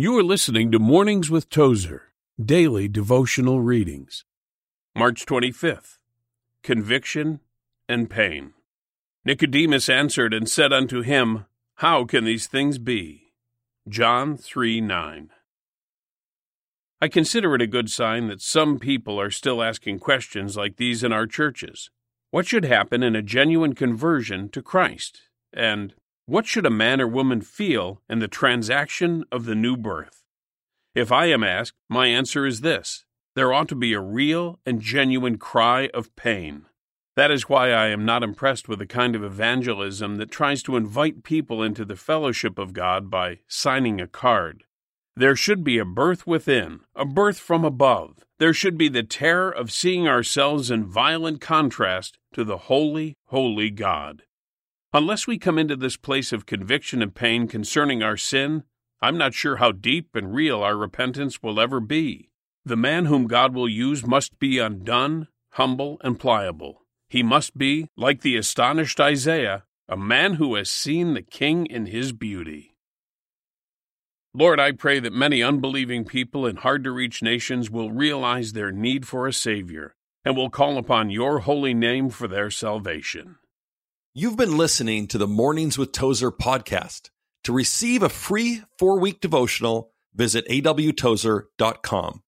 You are listening to Mornings with Tozer, daily devotional readings. March 25th Conviction and Pain. Nicodemus answered and said unto him, How can these things be? John 3 9. I consider it a good sign that some people are still asking questions like these in our churches. What should happen in a genuine conversion to Christ? And what should a man or woman feel in the transaction of the new birth? If I am asked, my answer is this there ought to be a real and genuine cry of pain. That is why I am not impressed with the kind of evangelism that tries to invite people into the fellowship of God by signing a card. There should be a birth within, a birth from above. There should be the terror of seeing ourselves in violent contrast to the holy, holy God. Unless we come into this place of conviction and pain concerning our sin, I'm not sure how deep and real our repentance will ever be. The man whom God will use must be undone, humble, and pliable. He must be, like the astonished Isaiah, a man who has seen the King in his beauty. Lord, I pray that many unbelieving people in hard to reach nations will realize their need for a Savior and will call upon your holy name for their salvation. You've been listening to the Mornings with Tozer podcast. To receive a free four week devotional, visit awtozer.com.